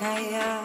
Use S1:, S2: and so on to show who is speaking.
S1: kaya.